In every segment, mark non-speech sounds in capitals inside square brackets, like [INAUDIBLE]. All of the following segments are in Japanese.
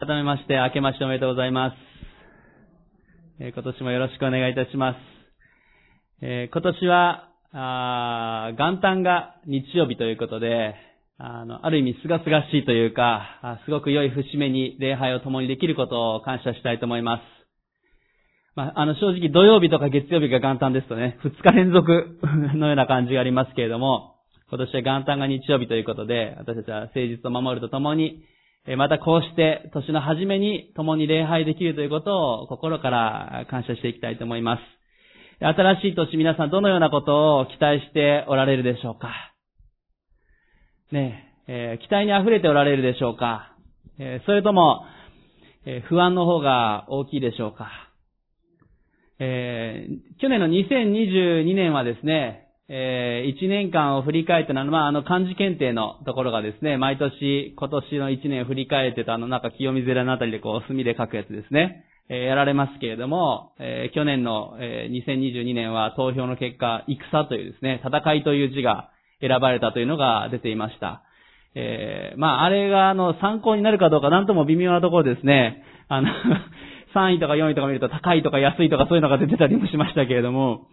改めまして、明けましておめでとうございます。え、今年もよろしくお願いいたします。え、今年は、あ元旦が日曜日ということで、あの、ある意味、すがすがしいというか、すごく良い節目に礼拝を共にできることを感謝したいと思います。まあ、あの、正直土曜日とか月曜日が元旦ですとね、二日連続 [LAUGHS] のような感じがありますけれども、今年は元旦が日曜日ということで、私たちは誠実を守るとともに、またこうして年の初めに共に礼拝できるということを心から感謝していきたいと思います。新しい年皆さんどのようなことを期待しておられるでしょうか？ねえ、ー、期待に溢れておられるでしょうか、えー、それとも、えー、不安の方が大きいでしょうか？えー、去年の2022年はですね、えー、1年間を振り返ってのは、まあ、あの、漢字検定のところがですね、毎年、今年の1年を振り返ってた、あの、なんか清水寺のあたりでこう、墨で書くやつですね、えー、やられますけれども、えー、去年の、えー、2022年は投票の結果、戦というですね、戦いという字が選ばれたというのが出ていました。えー、まあ、あれが、あの、参考になるかどうか、なんとも微妙なところですね、あの [LAUGHS] 3位とか4位とか見ると高いとか安いとかそういうのが出てたりもしましたけれども、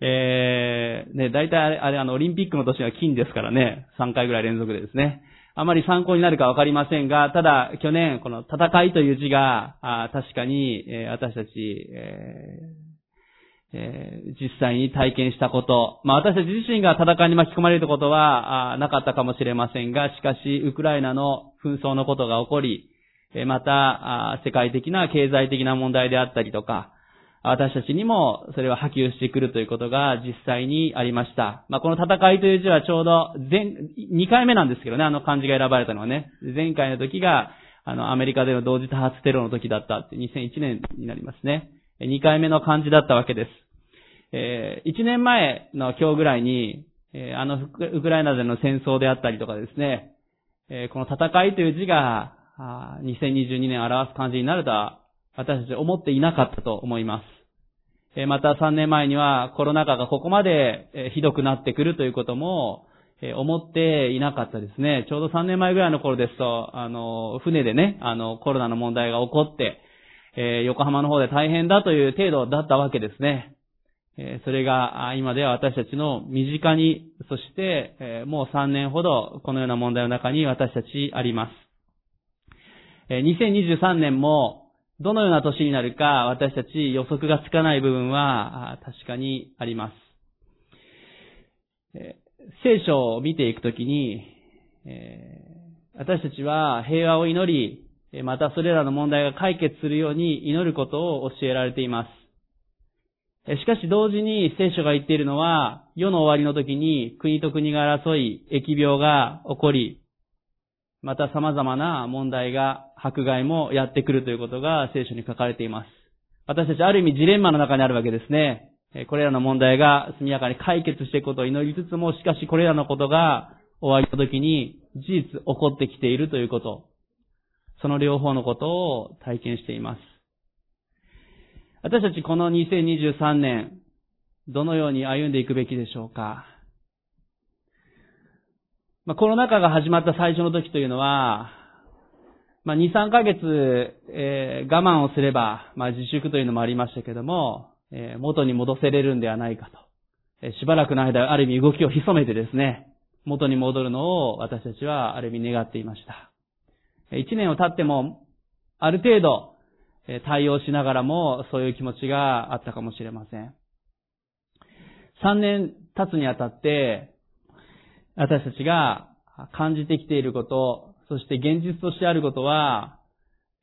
えー、ね、大体あれ、あれあの、オリンピックの年は金ですからね、3回ぐらい連続でですね。あまり参考になるかわかりませんが、ただ、去年、この戦いという字が、あ確かに、えー、私たち、えーえー、実際に体験したこと、まあ私たち自身が戦いに巻き込まれることはあなかったかもしれませんが、しかし、ウクライナの紛争のことが起こり、また、世界的な経済的な問題であったりとか、私たちにもそれは波及してくるということが実際にありました。まあ、この戦いという字はちょうど前、2回目なんですけどね、あの漢字が選ばれたのはね。前回の時が、あの、アメリカでの同時多発テロの時だったって2001年になりますね。2回目の漢字だったわけです。えー、1年前の今日ぐらいに、えー、あのウクライナでの戦争であったりとかですね、えー、この戦いという字が、2022年表す漢字になるとは、私たち思っていなかったと思います。また3年前にはコロナ禍がここまでひどくなってくるということも思っていなかったですね。ちょうど3年前ぐらいの頃ですと、あの、船でね、あの、コロナの問題が起こって、横浜の方で大変だという程度だったわけですね。それが今では私たちの身近に、そしてもう3年ほどこのような問題の中に私たちあります。2023年もどのような年になるか私たち予測がつかない部分は確かにあります。聖書を見ていくときに、私たちは平和を祈り、またそれらの問題が解決するように祈ることを教えられています。しかし同時に聖書が言っているのは、世の終わりの時に国と国が争い、疫病が起こり、また様々な問題が、迫害もやってくるということが聖書に書かれています。私たちある意味ジレンマの中にあるわけですね。これらの問題が速やかに解決していくことを祈りつつも、しかしこれらのことが終わりの時に事実起こってきているということ。その両方のことを体験しています。私たちこの2023年、どのように歩んでいくべきでしょうかまあ、コロナ禍が始まった最初の時というのは、まあ、2、3ヶ月、えー、我慢をすれば、まあ、自粛というのもありましたけども、えー、元に戻せれるんではないかと。えー、しばらくの間、ある意味動きを潜めてですね、元に戻るのを私たちはある意味願っていました。1年を経っても、ある程度え、対応しながらも、そういう気持ちがあったかもしれません。3年経つにあたって、私たちが感じてきていること、そして現実としてあることは、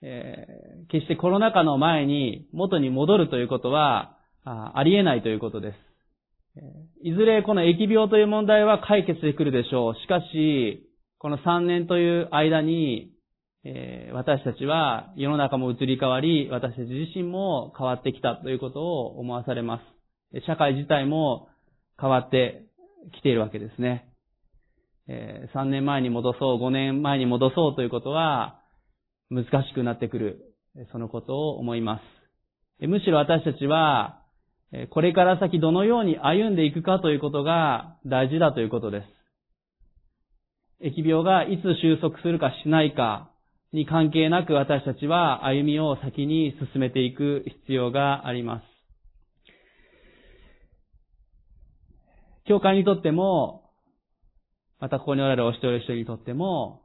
えー、決してコロナ禍の前に元に戻るということはありえないということです。いずれこの疫病という問題は解決できるでしょう。しかし、この3年という間に、えー、私たちは世の中も移り変わり、私たち自身も変わってきたということを思わされます。社会自体も変わってきているわけですね。3年前に戻そう、5年前に戻そうということは難しくなってくる、そのことを思います。むしろ私たちは、これから先どのように歩んでいくかということが大事だということです。疫病がいつ収束するかしないか、に関係なく私たちは歩みを先に進めていく必要があります。教会にとっても、またここにおられるお一人一人にとっても、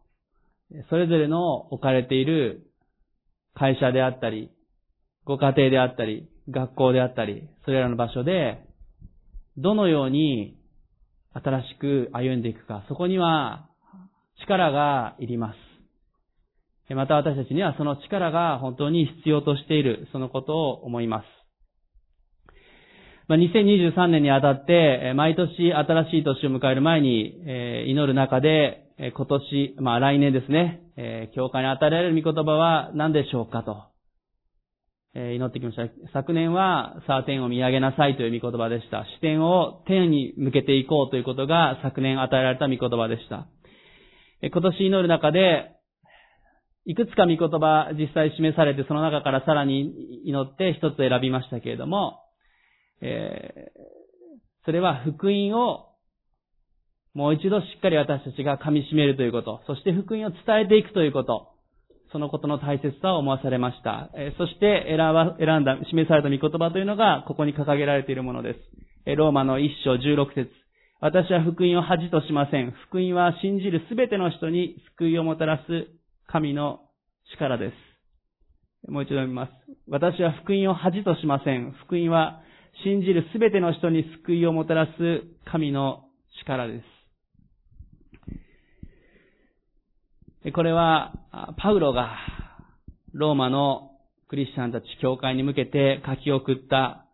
それぞれの置かれている会社であったり、ご家庭であったり、学校であったり、それらの場所で、どのように新しく歩んでいくか、そこには力がいります。また私たちにはその力が本当に必要としている、そのことを思います。まあ、2023年にあたって、毎年新しい年を迎える前に、え祈る中で、今年、まあ来年ですね、え教会に与えられる御言葉は何でしょうかと、え祈ってきました。昨年は、さあ天を見上げなさいという御言葉でした。視点を天に向けていこうということが昨年与えられた御言葉でした。え今年祈る中で、いくつか御言葉実際示されて、その中からさらに祈って一つ選びましたけれども、えー、それは福音をもう一度しっかり私たちが噛み締めるということ、そして福音を伝えていくということ、そのことの大切さを思わされました。えー、そして選ば、選んだ、示された御言葉というのが、ここに掲げられているものです。えー、ローマの一章16節私は福音を恥としません。福音は信じるすべての人に救いをもたらす神の力です。もう一度読みます。私は福音を恥としません。福音は信じるすべての人に救いをもたらす神の力です。これは、パウロがローマのクリスチャンたち教会に向けて書き送った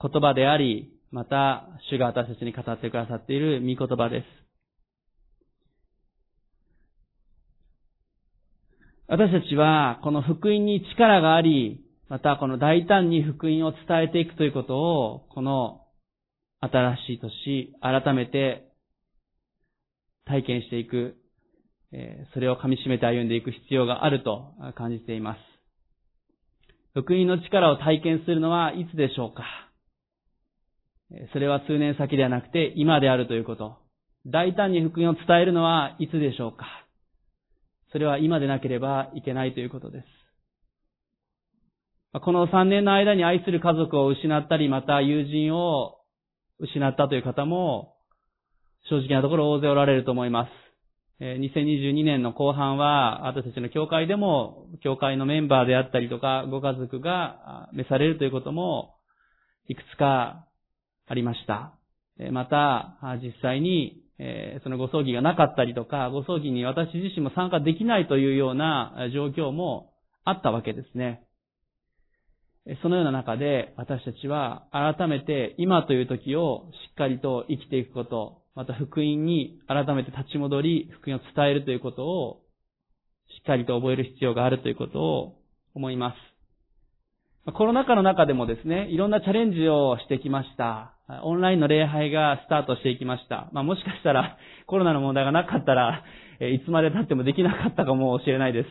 言葉であり、また、主が私たちに語ってくださっている御言葉です。私たちは、この福音に力があり、またこの大胆に福音を伝えていくということを、この新しい年、改めて体験していく、それを噛み締めて歩んでいく必要があると感じています。福音の力を体験するのはいつでしょうか？それは数年先ではなくて今であるということ。大胆に福音を伝えるのはいつでしょうか？それは今でなければいけないということです。この3年の間に愛する家族を失ったり、また友人を失ったという方も、正直なところ大勢おられると思います。2022年の後半は、私たちの教会でも、教会のメンバーであったりとか、ご家族が召されるということも、いくつかありました。また、実際に、そのご葬儀がなかったりとか、ご葬儀に私自身も参加できないというような状況もあったわけですね。そのような中で私たちは改めて今という時をしっかりと生きていくこと、また福音に改めて立ち戻り、福音を伝えるということをしっかりと覚える必要があるということを思います。コロナ禍の中でもですね、いろんなチャレンジをしてきました。オンラインの礼拝がスタートしていきました。まあ、もしかしたらコロナの問題がなかったらいつまで経ってもできなかったかもしれないです。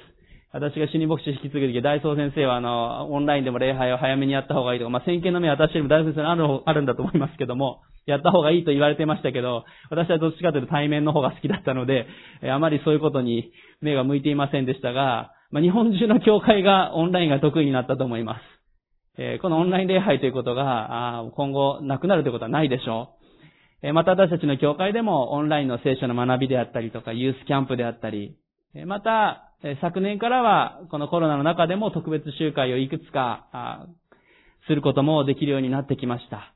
私が死に牧師引き継ぐとき、大僧先生は、あの、オンラインでも礼拝を早めにやった方がいいとか、まあ、先見の目は私よりも大僧先生にある、あるんだと思いますけども、やった方がいいと言われてましたけど、私はどっちかというと対面の方が好きだったので、あまりそういうことに目が向いていませんでしたが、まあ、日本中の教会がオンラインが得意になったと思います。えー、このオンライン礼拝ということが、あ今後なくなるということはないでしょう。えまた私たちの教会でもオンラインの聖書の学びであったりとか、ユースキャンプであったり、えまた、昨年からは、このコロナの中でも特別集会をいくつか、することもできるようになってきました。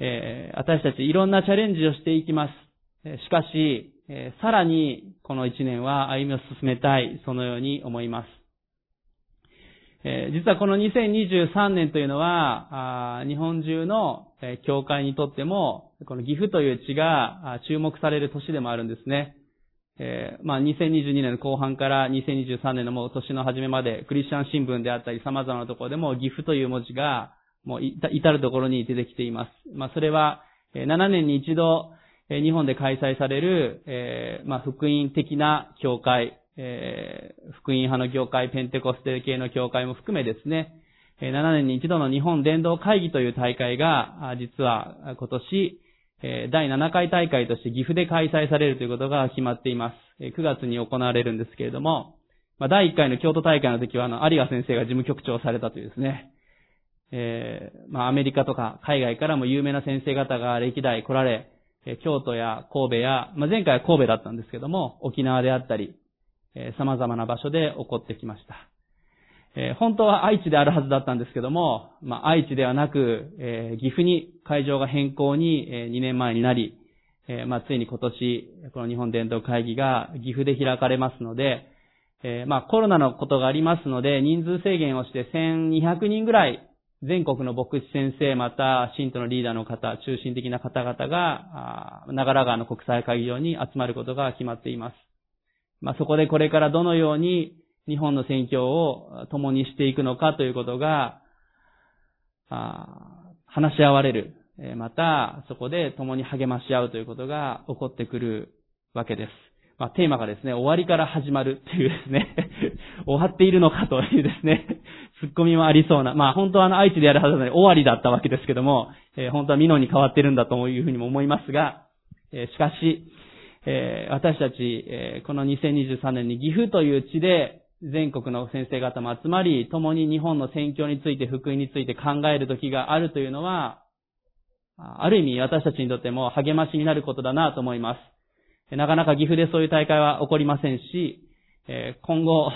え私たちいろんなチャレンジをしていきます。しかしえ、さらにこの一年は歩みを進めたい、そのように思います。え実はこの2023年というのは、日本中の教会にとっても、この岐阜という地が注目される年でもあるんですね。えー、まあ、2022年の後半から2023年のもう年の初めまで、クリスチャン新聞であったり様々なところでも、岐阜という文字が、もう至るところに出てきています。まあ、それは、7年に一度、日本で開催される、えー、まあ、福音的な教会、えー、福音派の教会、ペンテコステ系の教会も含めですね、7年に一度の日本伝道会議という大会が、実は今年、え第7回大会として岐阜で開催されるということが決まっています。9月に行われるんですけれども、まあ、第1回の京都大会の時は、あの、有賀先生が事務局長をされたというですね、えー、まあ、アメリカとか海外からも有名な先生方が歴代来られ、え京都や神戸や、まあ、前回は神戸だったんですけども、沖縄であったり、えー、様々な場所で起こってきました。えー、本当は愛知であるはずだったんですけども、まあ、愛知ではなく、えー、岐阜に会場が変更に、えー、2年前になり、え、まあ、ついに今年、この日本伝統会議が岐阜で開かれますので、え、まあ、コロナのことがありますので、人数制限をして1200人ぐらい、全国の牧師先生、また、信徒のリーダーの方、中心的な方々が、長良川の国際会議場に集まることが決まっています。まあ、そこでこれからどのように日本の宣教を共にしていくのかということが、話し合われる。また、そこで共に励まし合うということが起こってくるわけです。まあ、テーマがですね、終わりから始まるっていうですね、[LAUGHS] 終わっているのかというですね、ツッコミもありそうな、まあ本当はあの愛知でやるはずなのに終わりだったわけですけども、えー、本当はミノに変わってるんだというふうにも思いますが、えー、しかし、えー、私たち、えこの2023年に岐阜という地で全国の先生方も集まり、共に日本の宣教について、福音について考える時があるというのは、ある意味私たちにとっても励ましになることだなと思います。なかなか岐阜でそういう大会は起こりませんし、今後、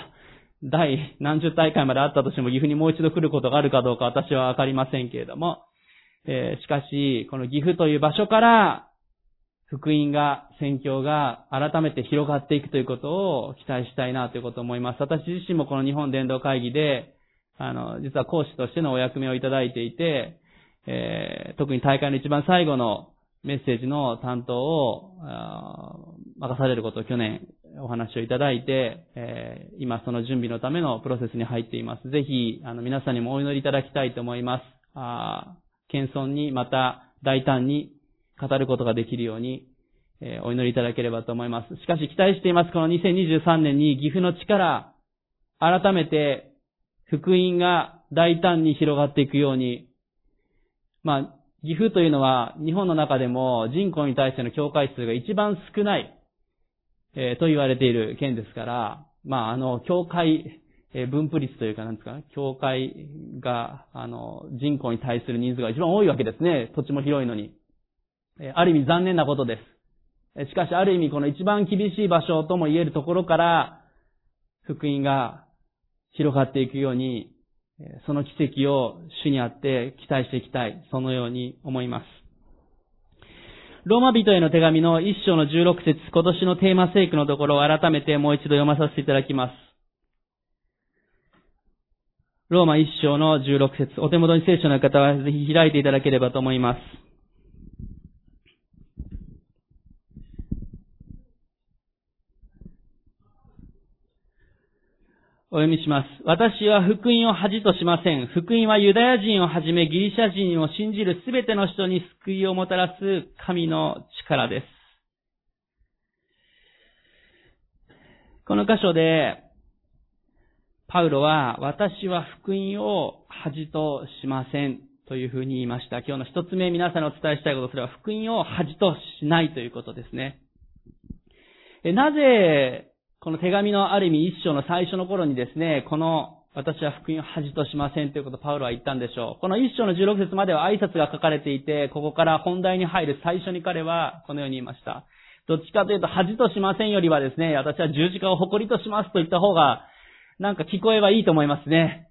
第何十大会まであったとしても岐阜にもう一度来ることがあるかどうか私はわかりませんけれども、しかし、この岐阜という場所から福音が、宣教が改めて広がっていくということを期待したいなということを思います。私自身もこの日本伝道会議で、あの、実は講師としてのお役目をいただいていて、えー、特に大会の一番最後のメッセージの担当を任されることを去年お話をいただいて、えー、今その準備のためのプロセスに入っています。ぜひ、あの、皆さんにもお祈りいただきたいと思います。あ謙遜に、また大胆に語ることができるように、えお祈りいただければと思います。しかし期待しています。この2023年に岐阜の地から改めて福音が大胆に広がっていくように、まあ、岐阜というのは日本の中でも人口に対しての境界数が一番少ない、えー、と言われている県ですから、まあ、あの、境界、え分布率というか、なんですか、境界が、あの、人口に対する人数が一番多いわけですね。土地も広いのに。ある意味残念なことです。しかし、ある意味この一番厳しい場所とも言えるところから、福音が広がっていくように、その奇跡を主にあって期待していきたい。そのように思います。ローマ人への手紙の一章の16節今年のテーマ聖句のところを改めてもう一度読まさせていただきます。ローマ一章の16節お手元に聖書の方はぜひ開いていただければと思います。お読みします。私は福音を恥としません。福音はユダヤ人をはじめギリシャ人を信じるすべての人に救いをもたらす神の力です。この箇所で、パウロは、私は福音を恥としませんというふうに言いました。今日の一つ目皆さんにお伝えしたいこと、それは福音を恥としないということですね。なぜこの手紙のある意味一章の最初の頃にですね、この私は福音を恥としませんということをパウロは言ったんでしょう。この一章の16節までは挨拶が書かれていて、ここから本題に入る最初に彼はこのように言いました。どっちかというと恥としませんよりはですね、私は十字架を誇りとしますと言った方が、なんか聞こえばいいと思いますね。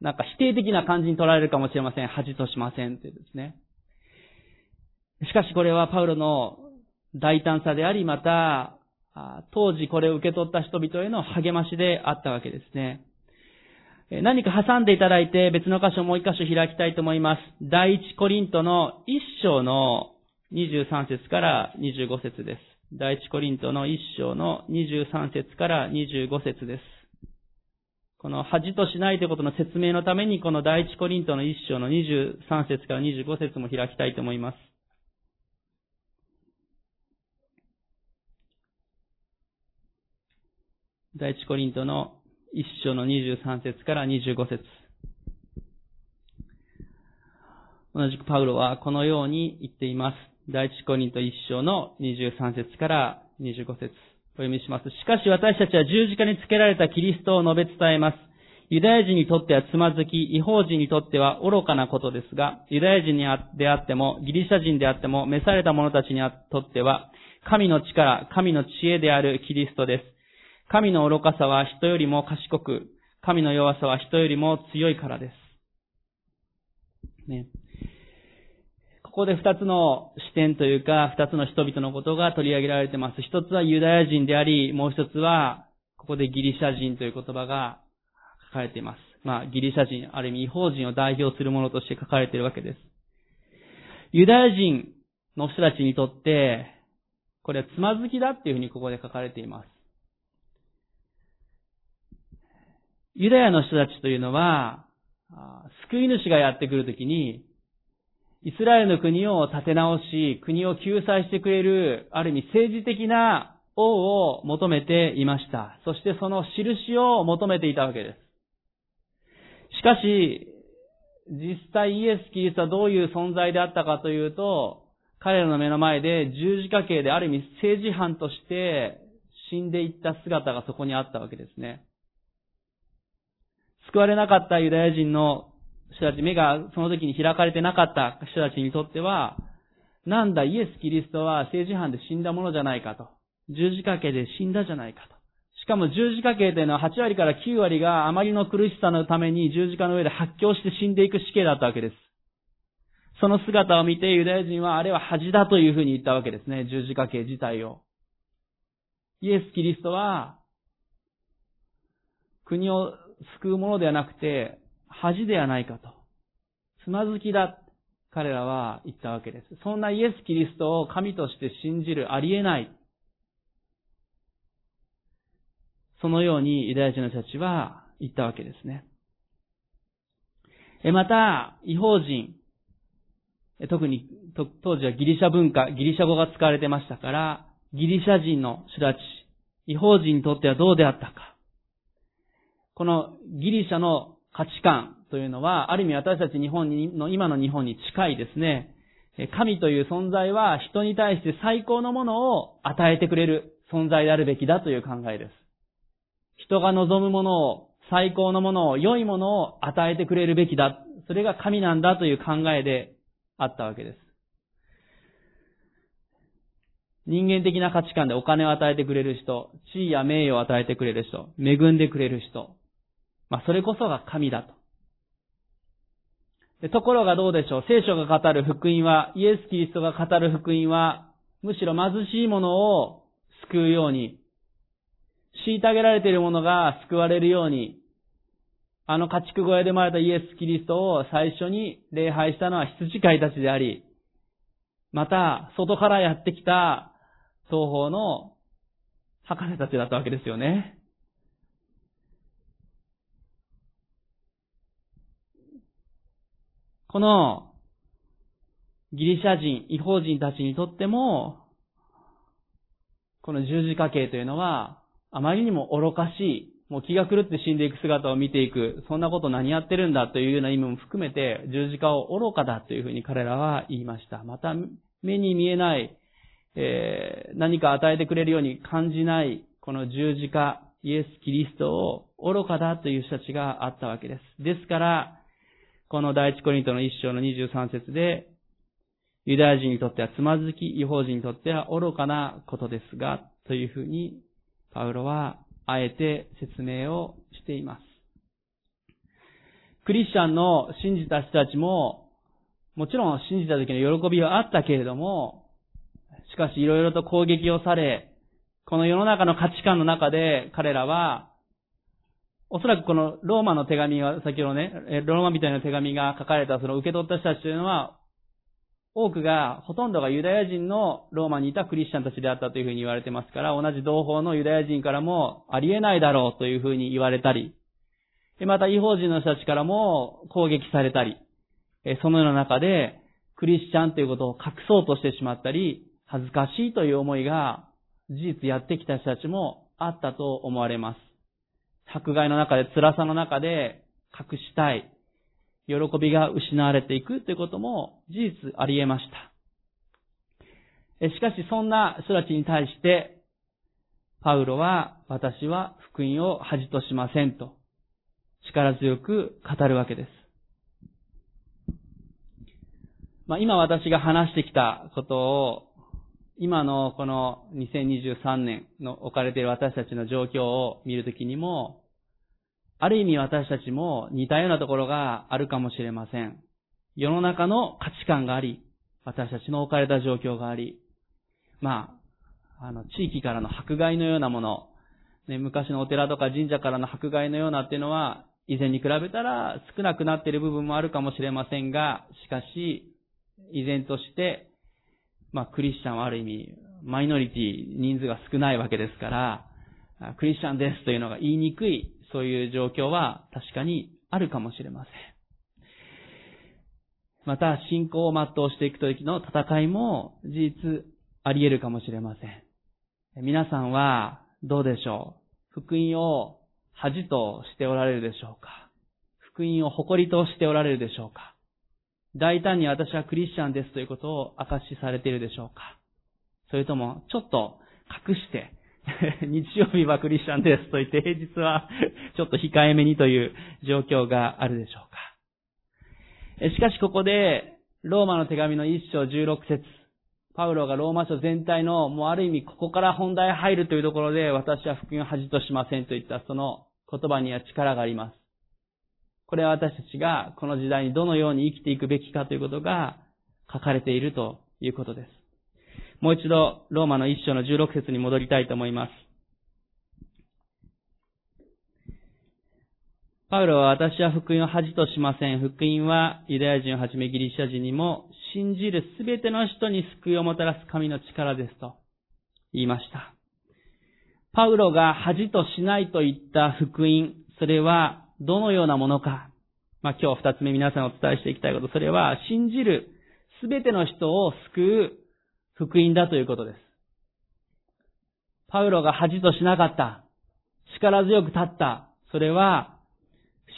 なんか否定的な感じに取られるかもしれません。恥としませんというですね。しかしこれはパウロの大胆さであり、また、当時これを受け取った人々への励ましであったわけですね。何か挟んでいただいて別の箇所もう一箇所開きたいと思います。第一コリントの一章の23節から25節です。第一コリントの一章の23節から25節です。この恥としないということの説明のためにこの第一コリントの一章の23節から25節も開きたいと思います。第一コリントの一章の23節から25節同じくパウロはこのように言っています。第一コリント一章の23節から25節お読みします。しかし私たちは十字架につけられたキリストを述べ伝えます。ユダヤ人にとってはつまずき、違法人にとっては愚かなことですが、ユダヤ人であっても、ギリシャ人であっても、召された者たちにとっては、神の力、神の知恵であるキリストです。神の愚かさは人よりも賢く、神の弱さは人よりも強いからです。ね。ここで二つの視点というか、二つの人々のことが取り上げられています。一つはユダヤ人であり、もう一つは、ここでギリシャ人という言葉が書かれています。まあ、ギリシャ人、ある意味違法人を代表するものとして書かれているわけです。ユダヤ人の人たちにとって、これはつまずきだっていうふうにここで書かれています。ユダヤの人たちというのは、救い主がやってくるときに、イスラエルの国を立て直し、国を救済してくれる、ある意味政治的な王を求めていました。そしてその印を求めていたわけです。しかし、実際イエス・キリストはどういう存在であったかというと、彼らの目の前で十字架刑である意味政治犯として死んでいった姿がそこにあったわけですね。救われなかったユダヤ人の人たち、目がその時に開かれてなかった人たちにとっては、なんだ、イエス・キリストは政治犯で死んだものじゃないかと。十字架刑で死んだじゃないかと。しかも十字架刑というの8割から9割があまりの苦しさのために十字架の上で発狂して死んでいく死刑だったわけです。その姿を見てユダヤ人はあれは恥だというふうに言ったわけですね。十字架刑自体を。イエス・キリストは、国を救うものではなくて、恥ではないかと。つまずきだ。彼らは言ったわけです。そんなイエス・キリストを神として信じる、ありえない。そのようにユダヤ人の人たちは言ったわけですね。また、違法人。特に、当時はギリシャ文化、ギリシャ語が使われてましたから、ギリシャ人の人たち、違法人にとってはどうであったか。このギリシャの価値観というのは、ある意味私たち日本の、今の日本に近いですね。神という存在は人に対して最高のものを与えてくれる存在であるべきだという考えです。人が望むものを、最高のものを、良いものを与えてくれるべきだ。それが神なんだという考えであったわけです。人間的な価値観でお金を与えてくれる人、地位や名誉を与えてくれる人、恵んでくれる人、まあ、それこそが神だと。ところがどうでしょう聖書が語る福音は、イエス・キリストが語る福音は、むしろ貧しい者を救うように、虐げられている者が救われるように、あの家畜小屋で生まれたイエス・キリストを最初に礼拝したのは羊飼いたちであり、また、外からやってきた東方の博士たちだったわけですよね。このギリシャ人、違法人たちにとっても、この十字架形というのは、あまりにも愚かしい、もう気が狂って死んでいく姿を見ていく、そんなこと何やってるんだというような意味も含めて、十字架を愚かだというふうに彼らは言いました。また、目に見えない、えー、何か与えてくれるように感じない、この十字架、イエス・キリストを愚かだという人たちがあったわけです。ですから、この第一コリントの一章の23節で、ユダヤ人にとってはつまずき、違法人にとっては愚かなことですが、というふうに、パウロはあえて説明をしています。クリスチャンの信じた人たちも、もちろん信じた時の喜びはあったけれども、しかしいろいろと攻撃をされ、この世の中の価値観の中で彼らはおそらくこのローマの手紙は、先ほどね、ローマみたいな手紙が書かれたその受け取った人たちというのは、多くが、ほとんどがユダヤ人のローマにいたクリスチャンたちであったというふうに言われてますから、同じ同胞のユダヤ人からもありえないだろうというふうに言われたり、また違法人の人たちからも攻撃されたり、そのような中で、クリスチャンということを隠そうとしてしまったり、恥ずかしいという思いが事実やってきた人たちもあったと思われます。迫害の中で、辛さの中で隠したい。喜びが失われていくということも事実あり得ました。しかしそんな人たちに対して、パウロは、私は福音を恥としませんと、力強く語るわけです。まあ、今私が話してきたことを、今のこの2023年の置かれている私たちの状況を見るときにも、ある意味私たちも似たようなところがあるかもしれません。世の中の価値観があり、私たちの置かれた状況があり、まあ、あの、地域からの迫害のようなもの、ね、昔のお寺とか神社からの迫害のようなっていうのは、以前に比べたら少なくなっている部分もあるかもしれませんが、しかし、依然として、まあ、クリスチャンはある意味、マイノリティ、人数が少ないわけですから、クリスチャンですというのが言いにくい、そういう状況は確かにあるかもしれません。また、信仰を全うしていくときの戦いも事実あり得るかもしれません。皆さんはどうでしょう福音を恥としておられるでしょうか福音を誇りとしておられるでしょうか大胆に私はクリスチャンですということを証しされているでしょうかそれとも、ちょっと隠して [LAUGHS] 日曜日はクリスチャンですと言って平日は [LAUGHS] ちょっと控えめにという状況があるでしょうかしかしここで、ローマの手紙の一章16節パウロがローマ書全体の、もうある意味ここから本題入るというところで、私は福音を恥としませんといったその言葉には力があります。これは私たちがこの時代にどのように生きていくべきかということが書かれているということです。もう一度、ローマの一章の16節に戻りたいと思います。パウロは私は福音を恥としません。福音はユダヤ人をはじめギリシャ人にも信じるすべての人に救いをもたらす神の力ですと言いました。パウロが恥としないと言った福音、それはどのようなものか。まあ、今日二つ目皆さんお伝えしていきたいこと、それは信じるすべての人を救う福音だということです。パウロが恥としなかった。力強く立った。それは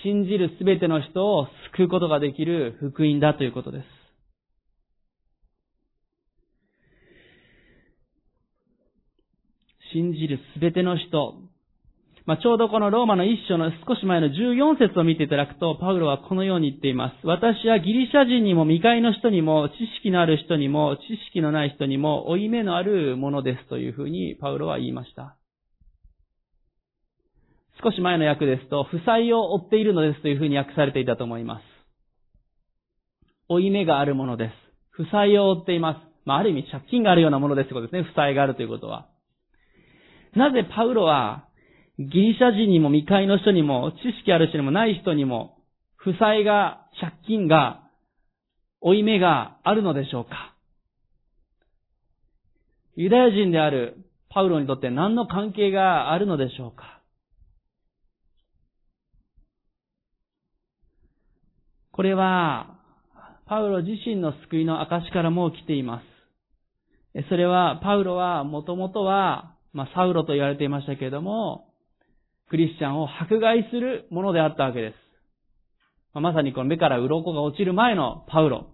信じるすべての人を救うことができる福音だということです。信じるすべての人。まあ、ちょうどこのローマの一章の少し前の14節を見ていただくと、パウロはこのように言っています。私はギリシャ人にも未開の人にも、知識のある人にも、知識のない人にも、負い目のあるものですというふうにパウロは言いました。少し前の訳ですと、負債を負っているのですというふうに訳されていたと思います。負い目があるものです。負債を負っています。まあ、ある意味借金があるようなものですということですね。負債があるということは。なぜパウロは、ギリシャ人にも未開の人にも、知識ある人にもない人にも、負債が、借金が、負い目があるのでしょうかユダヤ人であるパウロにとって何の関係があるのでしょうかこれは、パウロ自身の救いの証からも来ています。それは、パウロは、もともとは、まあ、サウロと言われていましたけれども、クリスチャンを迫害するものであったわけです。ま、さにこの目から鱗が落ちる前のパウロ。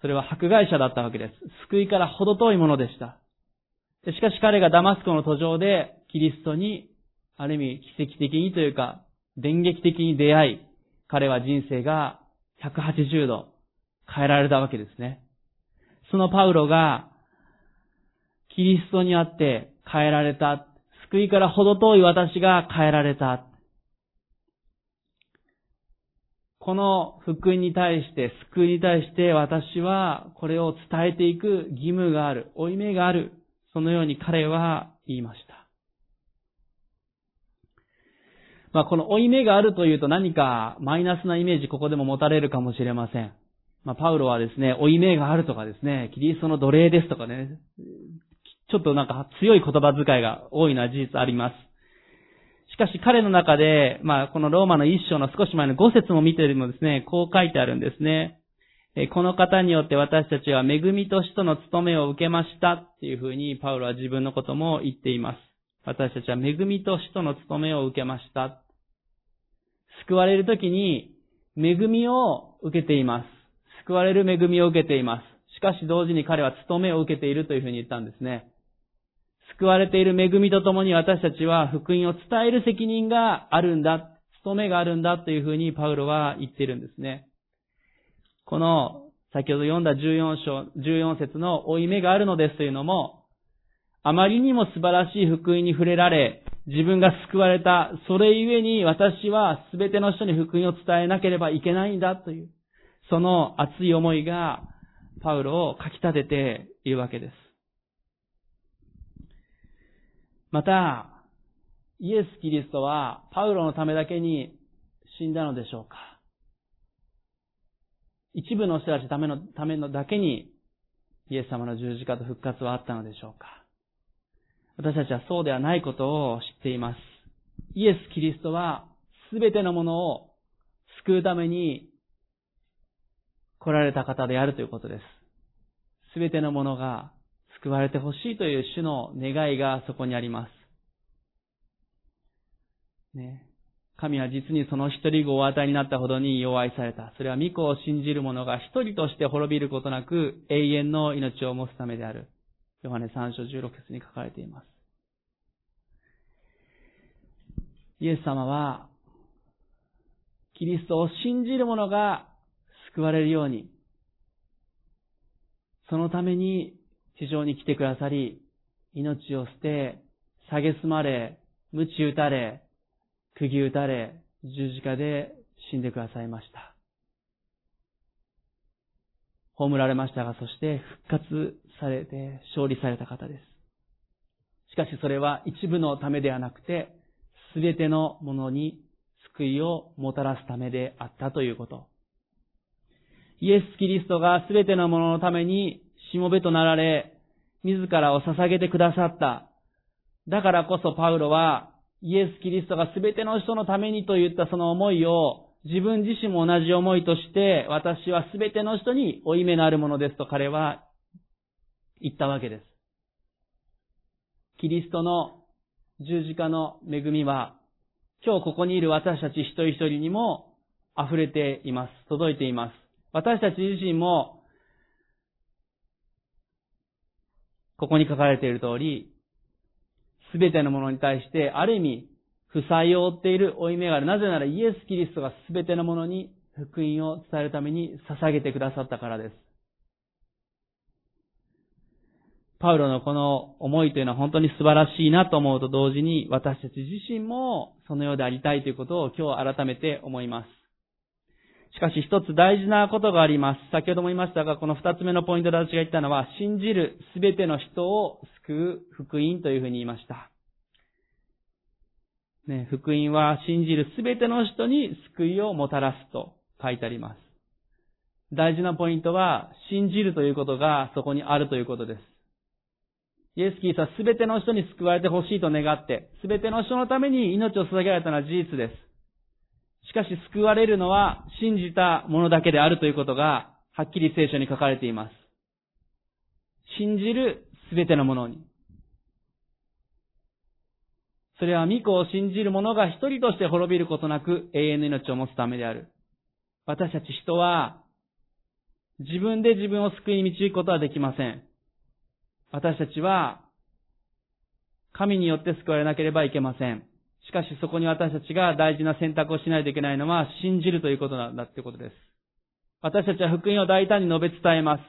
それは迫害者だったわけです。救いから程遠いものでした。しかし彼がダマスコの途上でキリストに、ある意味奇跡的にというか、電撃的に出会い、彼は人生が180度変えられたわけですね。そのパウロが、キリストにあって変えられた。救いから程遠い私が変えられた。この福音に対して、救いに対して私はこれを伝えていく義務がある、負い目がある。そのように彼は言いました。まあ、この負い目があるというと何かマイナスなイメージここでも持たれるかもしれません。まあ、パウロはですね、負い目があるとかですね、キリストの奴隷ですとかね、ちょっとなんか強い言葉遣いが多いのは事実あります。しかし彼の中で、まあ、このローマの一章の少し前の五節も見ているのですね、こう書いてあるんですね。この方によって私たちは恵みと死との務めを受けましたっていうふうにパウロは自分のことも言っています。私たちは恵みと死との務めを受けました。救われるときに恵みを受けています。救われる恵みを受けています。しかし同時に彼は務めを受けているというふうに言ったんですね。救われている恵みとともに私たちは福音を伝える責任があるんだ、務めがあるんだというふうにパウロは言っているんですね。この先ほど読んだ14章、14節の負い目があるのですというのも、あまりにも素晴らしい福音に触れられ、自分が救われた、それゆえに私は全ての人に福音を伝えなければいけないんだという、その熱い思いが、パウロを書き立てているわけです。また、イエス・キリストはパウロのためだけに死んだのでしょうか一部の人たちのための、ためのだけに、イエス様の十字架と復活はあったのでしょうか私たちはそうではないことを知っています。イエス・キリストは、すべてのものを救うために来られた方であるということです。すべてのものが救われてほしいという主の願いがそこにあります。ね。神は実にその一人子をお与えになったほどに弱いされた。それは御子を信じる者が一人として滅びることなく永遠の命を持つためである。ヨハネ3章16節に書かれています。イエス様は、キリストを信じる者が救われるように、そのために地上に来てくださり、命を捨て、蔑まれ、鞭打たれ、釘打たれ、十字架で死んでくださいました。葬られましたが、そして復活されて勝利された方です。しかしそれは一部のためではなくて、すべてのものに救いをもたらすためであったということ。イエス・キリストがすべてのもののためにしもべとなられ、自らを捧げてくださった。だからこそパウロは、イエス・キリストがすべての人のためにといったその思いを、自分自身も同じ思いとして、私はすべての人に負い目のあるものですと彼は言ったわけです。キリストの十字架の恵みは、今日ここにいる私たち一人一人にも溢れています。届いています。私たち自身もここに書かれている通り、すべてのものに対して、ある意味、負債を負っている負い目がある。なぜならイエス・キリストがすべてのものに福音を伝えるために捧げてくださったからです。パウロのこの思いというのは本当に素晴らしいなと思うと同時に、私たち自身もそのようでありたいということを今日改めて思います。しかし一つ大事なことがあります。先ほども言いましたが、この二つ目のポイントで私が言ったのは、信じるすべての人を救う福音というふうに言いました。ね、福音は信じるすべての人に救いをもたらすと書いてあります。大事なポイントは、信じるということがそこにあるということです。イエス・キリストはすべての人に救われてほしいと願って、すべての人のために命を捧げられたのは事実です。しかし救われるのは信じたものだけであるということが、はっきり聖書に書かれています。信じるすべてのものに。それは御子を信じる者が一人として滅びることなく永遠の命を持つためである。私たち人は自分で自分を救いに導くことはできません。私たちは神によって救われなければいけません。しかしそこに私たちが大事な選択をしないといけないのは信じるということなんだってことです。私たちは福音を大胆に述べ伝えます。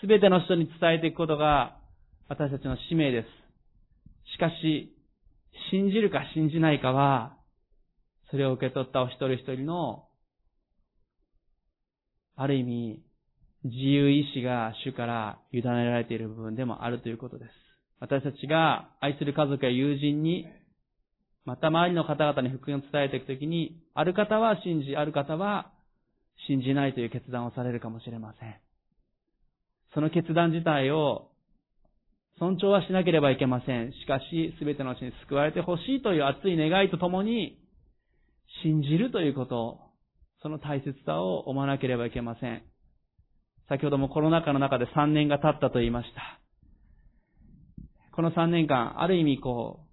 すべての人に伝えていくことが私たちの使命です。しかし、信じるか信じないかは、それを受け取ったお一人一人の、ある意味、自由意志が主から委ねられている部分でもあるということです。私たちが愛する家族や友人にまた周りの方々に福音を伝えていくときに、ある方は信じ、ある方は信じないという決断をされるかもしれません。その決断自体を尊重はしなければいけません。しかし、すべての人に救われてほしいという熱い願いとともに、信じるということ、その大切さを思わなければいけません。先ほどもコロナ禍の中で3年が経ったと言いました。この3年間、ある意味こう、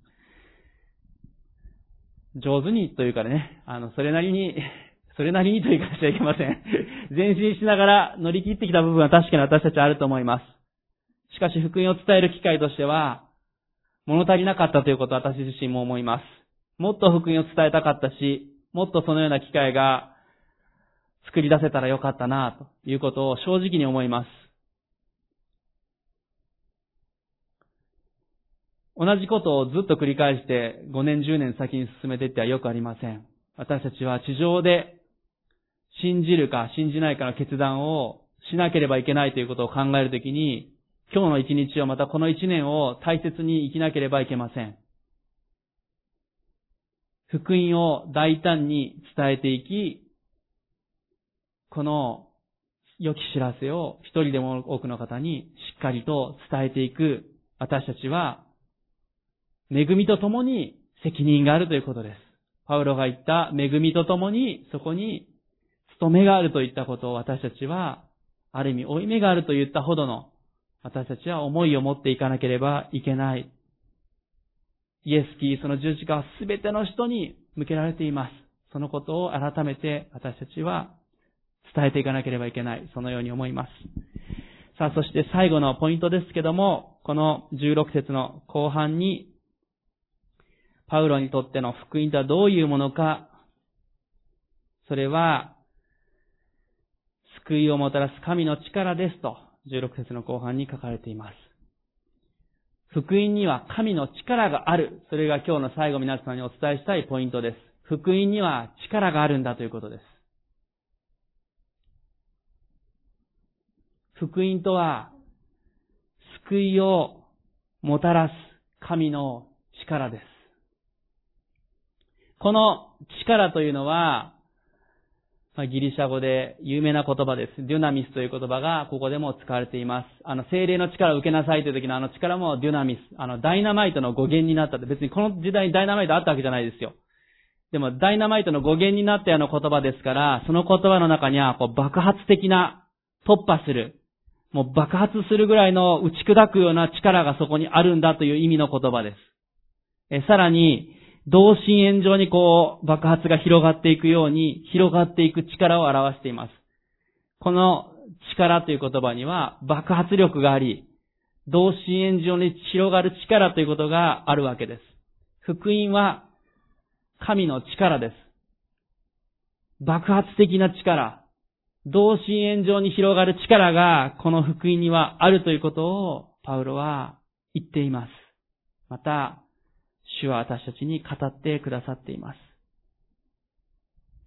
上手にというかね、あの、それなりに、[LAUGHS] それなりにというかしちゃいけません。[LAUGHS] 前進しながら乗り切ってきた部分は確かに私たちあると思います。しかし福音を伝える機会としては、物足りなかったということを私自身も思います。もっと福音を伝えたかったし、もっとそのような機会が作り出せたらよかったな、ということを正直に思います。同じことをずっと繰り返して5年10年先に進めていってはよくありません。私たちは地上で信じるか信じないかの決断をしなければいけないということを考えるときに、今日の一日をまたこの一年を大切に生きなければいけません。福音を大胆に伝えていき、この良き知らせを一人でも多くの方にしっかりと伝えていく私たちは恵みとともに責任があるということです。パウロが言った恵みとともにそこに務めがあるといったことを私たちは、ある意味、負い目があると言ったほどの、私たちは思いを持っていかなければいけない。イエス・キリストの十字架は全ての人に向けられています。そのことを改めて私たちは伝えていかなければいけない。そのように思います。さあ、そして最後のポイントですけども、この16節の後半にパウロにとっての福音とはどういうものか、それは、救いをもたらす神の力ですと、16節の後半に書かれています。福音には神の力がある。それが今日の最後皆さんにお伝えしたいポイントです。福音には力があるんだということです。福音とは、救いをもたらす神の力です。この力というのは、まあ、ギリシャ語で有名な言葉です。デュナミスという言葉がここでも使われています。あの、精霊の力を受けなさいという時のあの力もデュナミス。あの、ダイナマイトの語源になったって別にこの時代にダイナマイトあったわけじゃないですよ。でも、ダイナマイトの語源になったような言葉ですから、その言葉の中には、こう、爆発的な突破する、もう爆発するぐらいの打ち砕くような力がそこにあるんだという意味の言葉です。え、さらに、同心円状にこう爆発が広がっていくように広がっていく力を表しています。この力という言葉には爆発力があり、同心円状に広がる力ということがあるわけです。福音は神の力です。爆発的な力、同心円状に広がる力がこの福音にはあるということをパウロは言っています。また、主は私たちに語ってくださっています。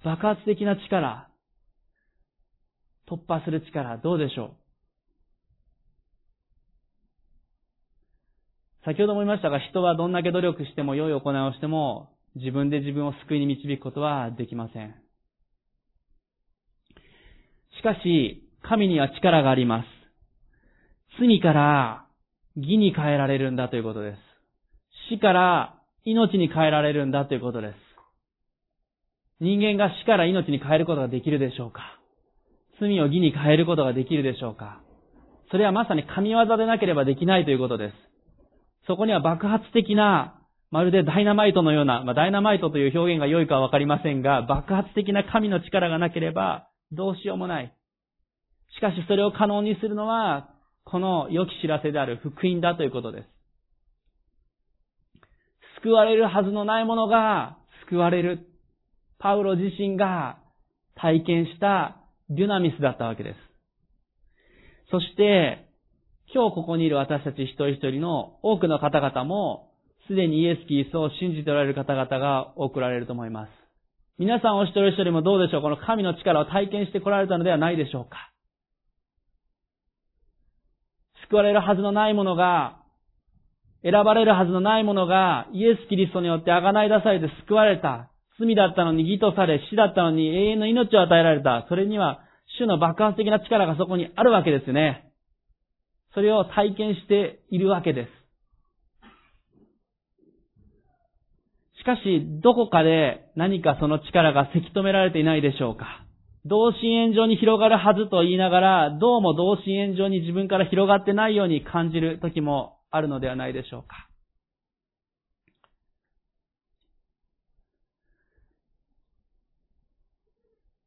爆発的な力、突破する力、どうでしょう？先ほども言いましたが、人はどんだけ努力しても良い行いをしても、自分で自分を救いに導くことはできません。しかし、神には力があります。罪から義に変えられるんだということです。死から命に変えられるんだということです。人間が死から命に変えることができるでしょうか？罪を義に変えることができるでしょうか？それはまさに神業でなければできないということです。そこには爆発的な、まるでダイナマイトのような、まあ、ダイナマイトという表現が良いかはわかりませんが、爆発的な神の力がなければ、どうしようもない。しかしそれを可能にするのは、この良き知らせである福音だということです。救われるはずのないものが救われる。パウロ自身が体験したデュナミスだったわけです。そして、今日ここにいる私たち一人一人の多くの方々も、すでにイエス・キリストを信じておられる方々が多くおられると思います。皆さんお一人一人もどうでしょう？この神の力を体験してこられたのではないでしょうか？救われるはずのないものが選ばれるはずのないものが、イエス・キリストによって贖い出されて救われた。罪だったのに義とされ、死だったのに永遠の命を与えられた。それには、主の爆発的な力がそこにあるわけですね。それを体験しているわけです。しかし、どこかで何かその力がせき止められていないでしょうか同心円状に広がるはずと言いながら、どうも同心円状に自分から広がってないように感じる時もあるのではないでしょうか。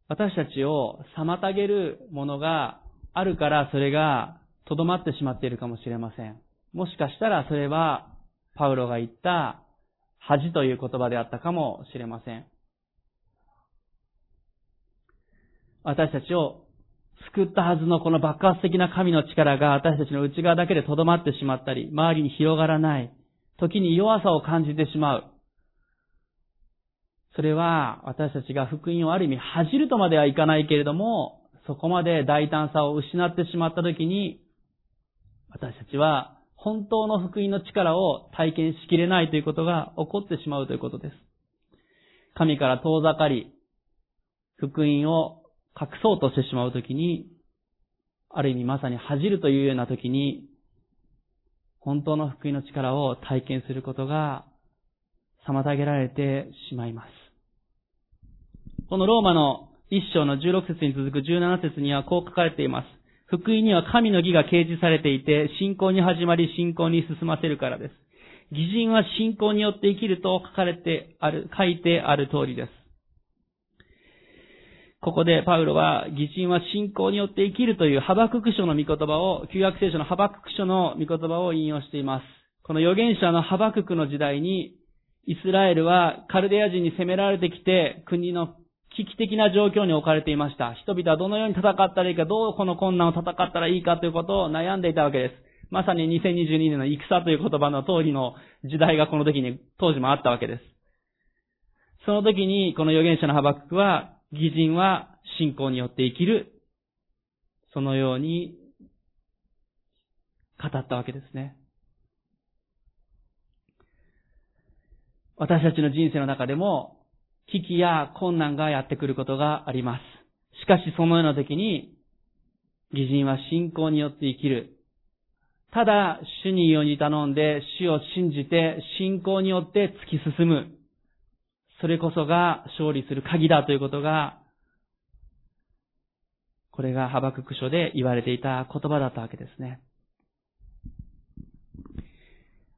私たちを妨げるものがあるからそれが留まってしまっているかもしれません。もしかしたらそれはパウロが言った恥という言葉であったかもしれません。私たちを救ったはずのこの爆発的な神の力が私たちの内側だけで留まってしまったり、周りに広がらない。時に弱さを感じてしまう。それは私たちが福音をある意味恥じるとまではいかないけれども、そこまで大胆さを失ってしまった時に、私たちは本当の福音の力を体験しきれないということが起こってしまうということです。神から遠ざかり、福音を隠そうとしてしまうときに、ある意味まさに恥じるというようなときに、本当の福音の力を体験することが妨げられてしまいます。このローマの一章の16節に続く17節にはこう書かれています。福音には神の義が掲示されていて、信仰に始まり信仰に進ませるからです。義人は信仰によって生きると書かれてある、書いてある通りです。ここでパウロは、義人は信仰によって生きるというハバクク書の御言葉を、旧約聖書のハバクク書の御言葉を引用しています。この預言者のハバククの時代に、イスラエルはカルデア人に攻められてきて、国の危機的な状況に置かれていました。人々はどのように戦ったらいいか、どうこの困難を戦ったらいいかということを悩んでいたわけです。まさに2022年の戦という言葉の通りの時代がこの時に、当時もあったわけです。その時に、この預言者のハバククは、義人は信仰によって生きる。そのように語ったわけですね。私たちの人生の中でも、危機や困難がやってくることがあります。しかしそのような時に、義人は信仰によって生きる。ただ、主によに頼んで、主を信じて、信仰によって突き進む。それこそが勝利する鍵だということが、これがハバクク書で言われていた言葉だったわけですね。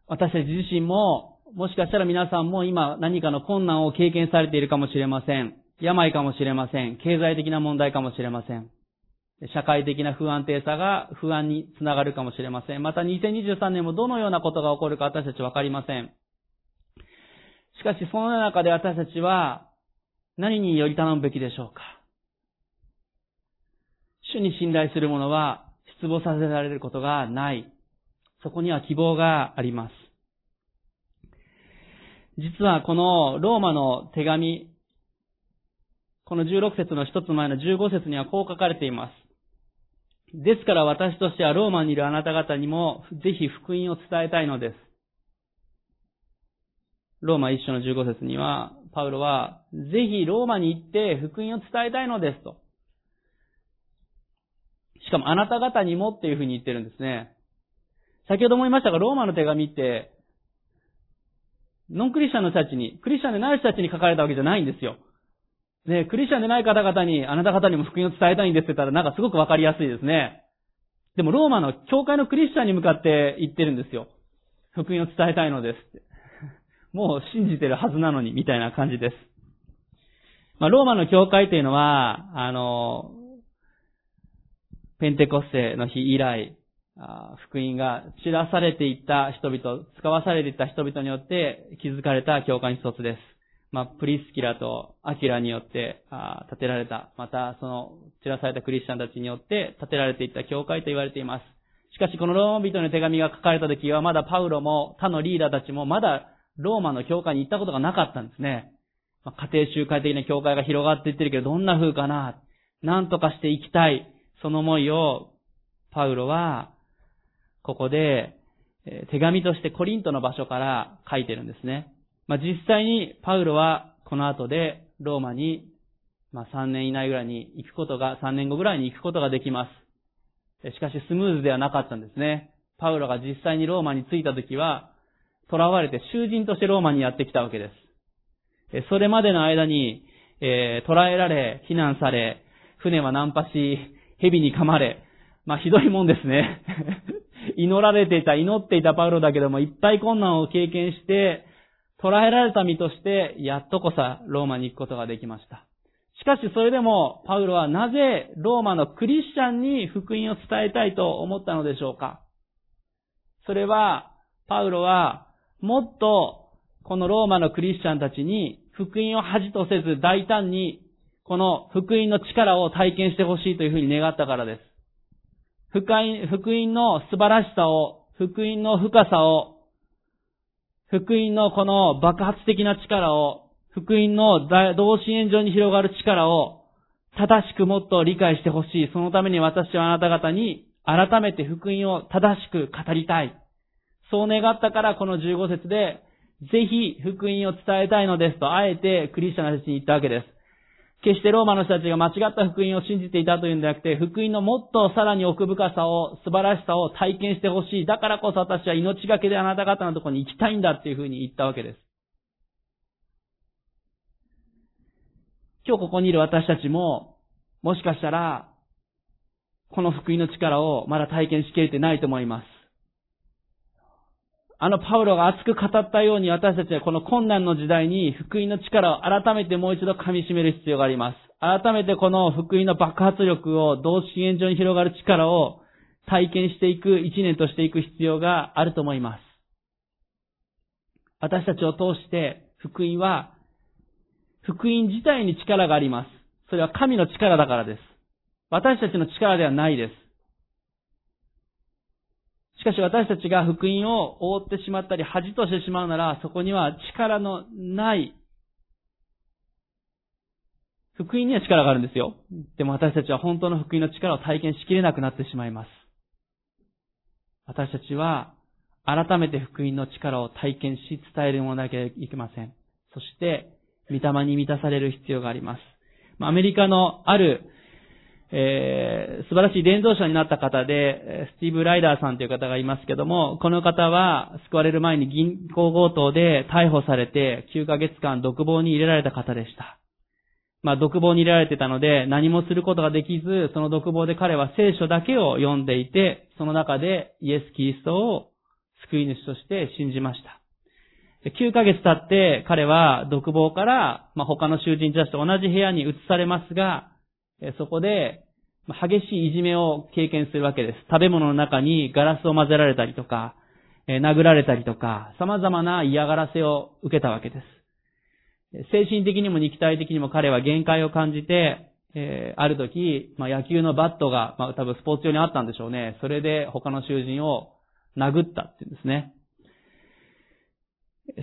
私たち自身も、もしかしたら皆さんも今何かの困難を経験されているかもしれません。病かもしれません。経済的な問題かもしれません。社会的な不安定さが不安につながるかもしれません。また2023年もどのようなことが起こるか私たちわかりません。しかしその中で私たちは何により頼むべきでしょうか？主に信頼する者は失望させられることがない。そこには希望があります。実はこのローマの手紙、この16節の一つ前の15節にはこう書かれています。ですから私としてはローマにいるあなた方にもぜひ福音を伝えたいのです。ローマ一章の15節には、パウロは、ぜひローマに行って福音を伝えたいのですと。しかもあなた方にもっていうふうに言ってるんですね。先ほども言いましたが、ローマの手紙って、ノンクリスチャンの人たちに、クリスチャンでない人たちに書かれたわけじゃないんですよ。で、クリスチャンでない方々に、あなた方にも福音を伝えたいんですって言ったら、なんかすごくわかりやすいですね。でも、ローマの教会のクリスチャンに向かって言ってるんですよ。福音を伝えたいのですって。もう信じてるはずなのに、みたいな感じです。まあ、ローマの教会というのは、あの、ペンテコステの日以来、福音が散らされていった人々、使わされていった人々によって築かれた教会の一つです。まあ、プリスキラとアキラによって建てられた、またその散らされたクリスチャンたちによって建てられていった教会と言われています。しかしこのローマ人の手紙が書かれた時はまだパウロも他のリーダーたちもまだローマの教会に行ったことがなかったんですね。まあ、家庭集会的な教会が広がっていってるけどどんな風かななんとかして行きたい。その思いをパウロはここで、手紙としてコリントの場所から書いてるんですね。まあ、実際にパウロはこの後でローマに、まあ、3年以内ぐらいに行くことが、3年後ぐらいに行くことができます。しかしスムーズではなかったんですね。パウロが実際にローマに着いた時は、囚われて囚人としてローマにやってきたわけです。それまでの間に、えー、捕らえられ、避難され、船はナンパし、蛇に噛まれ、まあひどいもんですね。[LAUGHS] 祈られていた、祈っていたパウロだけども、いっぱい困難を経験して、捉えられた身として、やっとこさ、ローマに行くことができました。しかしそれでも、パウロはなぜローマのクリスチャンに福音を伝えたいと思ったのでしょうかそれは、パウロは、もっと、このローマのクリスチャンたちに、福音を恥とせず大胆に、この福音の力を体験してほしいというふうに願ったからです。福音、の素晴らしさを、福音の深さを、福音のこの爆発的な力を、福音の同心円状に広がる力を、正しくもっと理解してほしい。そのために私はあなた方に改めて福音を正しく語りたい。そう願ったからこの15節で、ぜひ福音を伝えたいのですと、あえてクリスチャンたちに言ったわけです。決してローマの人たちが間違った福音を信じていたというんじゃなくて、福音のもっとさらに奥深さを、素晴らしさを体験してほしい。だからこそ私は命がけであなた方のところに行きたいんだっていうふうに言ったわけです。今日ここにいる私たちも、もしかしたら、この福音の力をまだ体験しきれてないと思います。あのパウロが熱く語ったように私たちはこの困難の時代に福音の力を改めてもう一度噛み締める必要があります。改めてこの福音の爆発力を同心円状に広がる力を体験していく一年としていく必要があると思います。私たちを通して福音は福音自体に力があります。それは神の力だからです。私たちの力ではないです。しかし私たちが福音を覆ってしまったり恥としてしまうなら、そこには力のない、福音には力があるんですよ。でも私たちは本当の福音の力を体験しきれなくなってしまいます。私たちは改めて福音の力を体験し伝えるものだけいけません。そして、御霊に満たされる必要があります。アメリカのあるえー、素晴らしい伝道者になった方で、スティーブ・ライダーさんという方がいますけども、この方は救われる前に銀行強盗で逮捕されて9ヶ月間独房に入れられた方でした。まあ、独房に入れられてたので何もすることができず、その独房で彼は聖書だけを読んでいて、その中でイエス・キリストを救い主として信じました。9ヶ月経って彼は独房から、まあ、他の囚人たちと同じ部屋に移されますが、そこで、激しいいじめを経験するわけです。食べ物の中にガラスを混ぜられたりとか、殴られたりとか、様々な嫌がらせを受けたわけです。精神的にも肉体的にも彼は限界を感じて、え、ある時、ま、野球のバットが、ま、多分スポーツ用にあったんでしょうね。それで他の囚人を殴ったっていうんですね。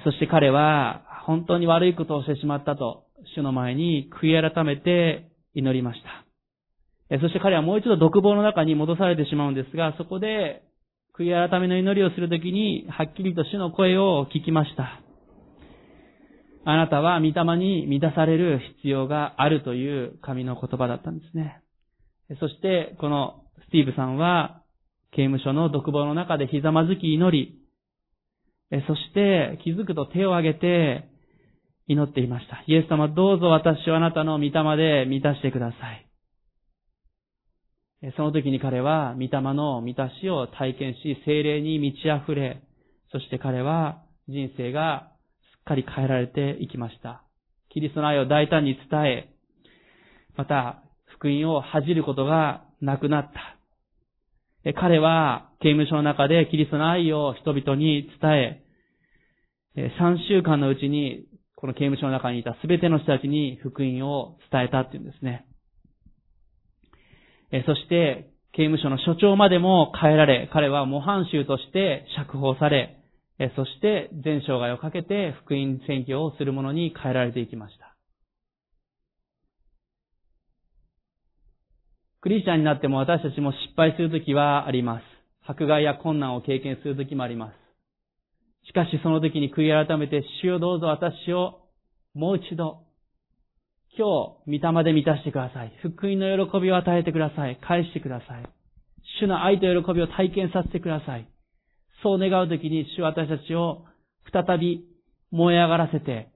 そして彼は、本当に悪いことをしてしまったと、主の前に悔い改めて祈りました。そして彼はもう一度独房の中に戻されてしまうんですが、そこで悔い改めの祈りをするときに、はっきりと主の声を聞きました。あなたは御霊に満たされる必要があるという神の言葉だったんですね。そして、このスティーブさんは、刑務所の独房の中でひざまずき祈り、そして気づくと手を挙げて、祈っていました。イエス様どうぞ私をあなたの御霊で満たしてください。その時に彼は御霊の満たしを体験し、精霊に満ち溢れ、そして彼は人生がすっかり変えられていきました。キリストの愛を大胆に伝え、また福音を恥じることがなくなった。彼は刑務所の中でキリストの愛を人々に伝え、3週間のうちにこの刑務所の中にいた全ての人たちに福音を伝えたっていうんですね。そして、刑務所の所長までも変えられ、彼は模範囚として釈放され、そして全生涯をかけて福音宣教をする者に変えられていきました。クリスチャンになっても私たちも失敗するときはあります。迫害や困難を経験するときもあります。しかしその時に悔い改めて、主よどうぞ私をもう一度、今日、御霊で満たしてください。福音の喜びを与えてください。返してください。主の愛と喜びを体験させてください。そう願う時に主は私たちを再び燃え上がらせて、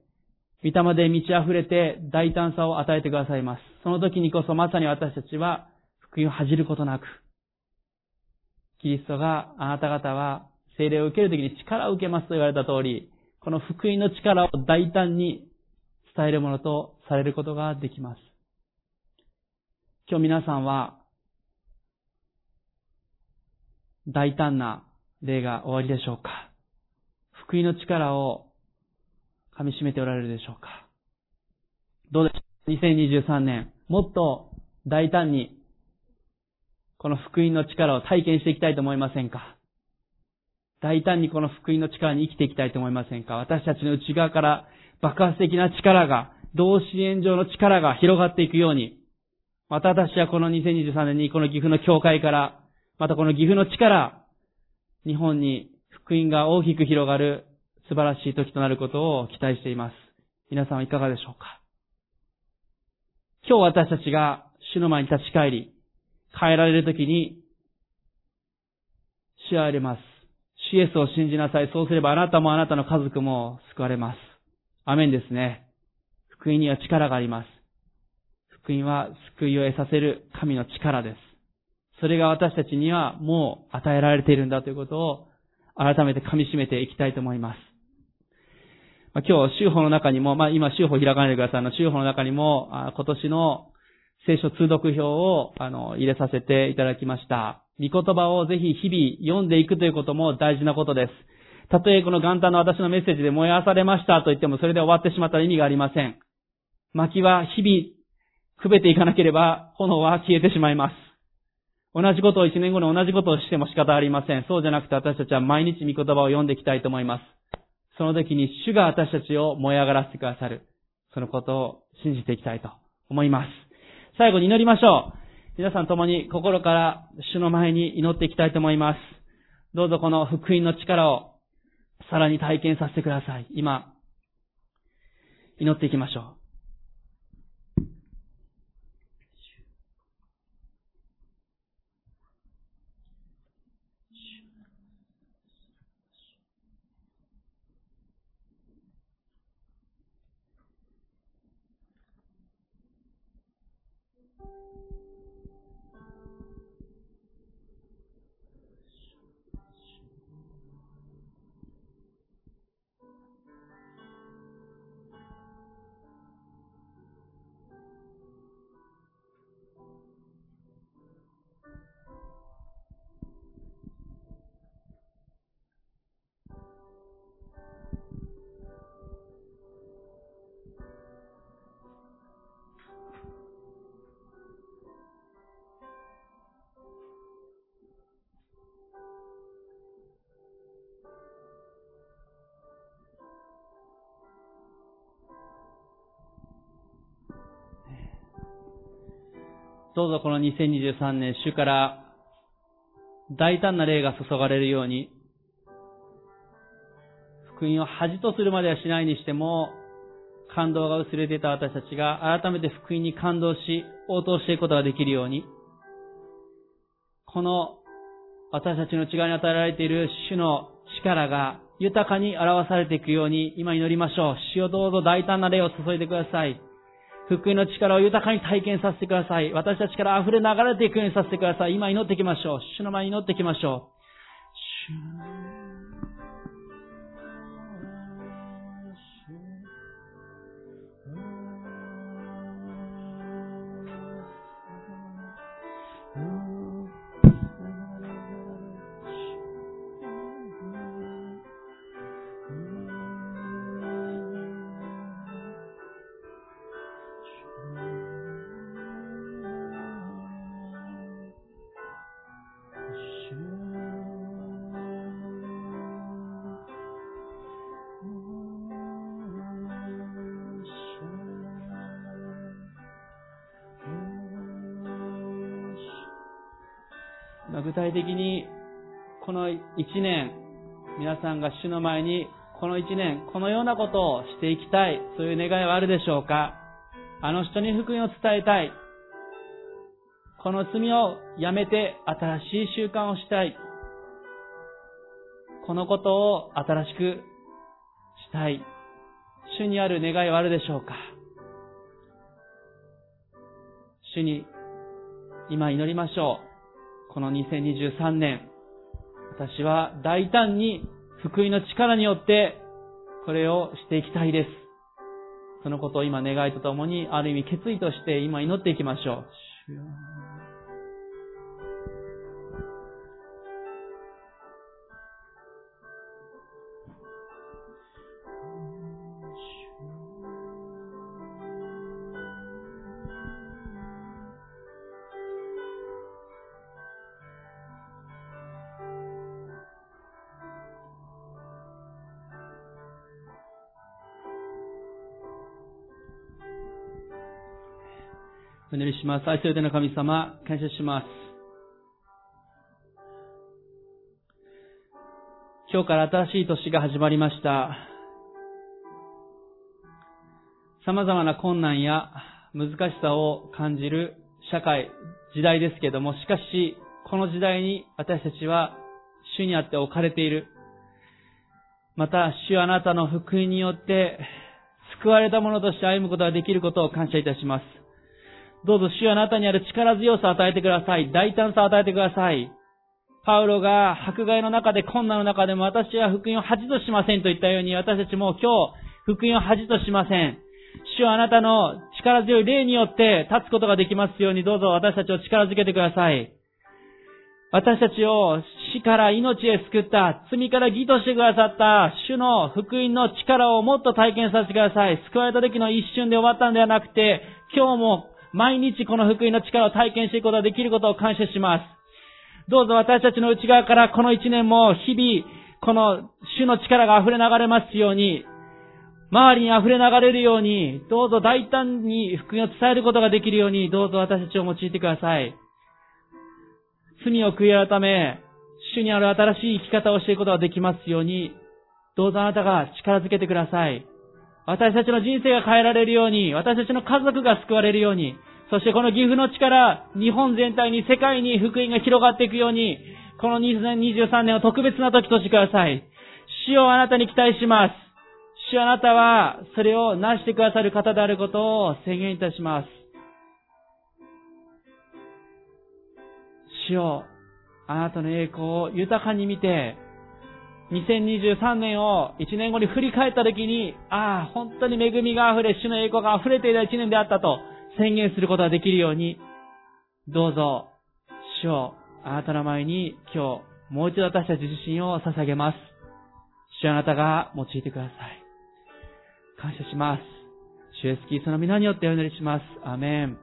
御霊で満ち溢れて大胆さを与えてくださいます。その時にこそまさに私たちは福音を恥じることなく、キリストがあなた方は精霊を受けるときに力を受けますと言われた通り、この福音の力を大胆に伝えるものとされることができます。今日皆さんは、大胆な例が終わりでしょうか？福福音の力を噛み締めておられるでしょうか？どうでしょう ?2023 年、もっと大胆に、この福音の力を体験していきたいと思いませんか？大胆にこの福音の力に生きていきたいと思いませんか？私たちの内側から爆発的な力が、同支援上の力が広がっていくように、また私はこの2023年にこの岐阜の教会から、またこの岐阜の力、日本に福音が大きく広がる素晴らしい時となることを期待しています。皆さんはいかがでしょうか？今日私たちが主の前に立ち返り、変えられる時に、主はあります。イエスを信じなさい。そうすればあなたもあなたの家族も救われます。アメンですね。福音には力があります。福音は救いを得させる神の力です。それが私たちにはもう与えられているんだということを改めて噛み締めていきたいと思います。まあ、今日、州法の中にも、まあ、今、州法開かないでください。あの、州法の中にも、あ今年の聖書通読表を、あの、入れさせていただきました。御言葉をぜひ日々読んでいくということも大事なことです。たとえこの元旦の私のメッセージで燃やされましたと言っても、それで終わってしまったら意味がありません。薪は日々、くべていかなければ、炎は消えてしまいます。同じことを一年後に同じことをしても仕方ありません。そうじゃなくて私たちは毎日御言葉を読んでいきたいと思います。その時に主が私たちを燃え上がらせてくださる。そのことを信じていきたいと思います。最後に祈りましょう。皆さん共に心から主の前に祈っていきたいと思います。どうぞこの福音の力をさらに体験させてください。今、祈っていきましょう。どうぞこの2023年、主から大胆な霊が注がれるように、福音を恥とするまではしないにしても、感動が薄れていた私たちが改めて福音に感動し、応答していくことができるように、この私たちの内側に与えられている主の力が豊かに表されていくように今祈りましょう。主をどうぞ大胆な霊を注いでください。福音の力を豊かに体験させてください。私たちから溢れ流れていくようにさせてください。今祈っていきましょう。主の前に祈っていきましょう。体的にこの一年、皆さんが主の前にこの一年、このようなことをしていきたい、そういう願いはあるでしょうか？あの人に福音を伝えたい。この罪をやめて新しい習慣をしたい。このことを新しくしたい。主にある願いはあるでしょうか？主に今祈りましょう。この2023年、私は大胆に福音の力によってこれをしていきたいです。そのことを今願いとともに、ある意味決意として今祈っていきましょう。します。愛する天の神様、感謝します。今日から新しい年が始まりました。様々な困難や難しさを感じる社会、時代ですけども、しかし、この時代に私たちは主にあって置かれている。また、主あなたの福音によって救われた者として歩むことができることを感謝いたします。どうぞ主はあなたにある力強さを与えてください。大胆さを与えてください。パウロが迫害の中で困難の中でも私は福音を恥としませんと言ったように私たちも今日福音を恥としません。主はあなたの力強い霊によって立つことができますようにどうぞ私たちを力づけてください。私たちを死から命へ救った、罪から義としてくださった主の福音の力をもっと体験させてください。救われた時の一瞬で終わったんではなくて、今日も毎日この福音の力を体験していくことができることを感謝します。どうぞ私たちの内側からこの一年も日々、この主の力が溢れ流れますように、周りに溢れ流れるように、どうぞ大胆に福音を伝えることができるように、どうぞ私たちを用いてください。罪を悔い改め、主にある新しい生き方をしていくことができますように、どうぞあなたが力づけてください。私たちの人生が変えられるように、私たちの家族が救われるように、そしてこの岐阜の力、日本全体に世界に福音が広がっていくように、この2023年を特別な時としてください。主をあなたに期待します。主あなたはそれを成してくださる方であることを宣言いたします。主よ、あなたの栄光を豊かに見て、2023年を1年後に振り返った時に、ああ、本当に恵みが溢れ、主の栄光が溢れていた1年であったと宣言することができるように、どうぞ、主をあなたの前に今日、もう一度私たち自身を捧げます。主あなたが用いてください。感謝します。主イエスキーその皆によってお祈りします。アメン。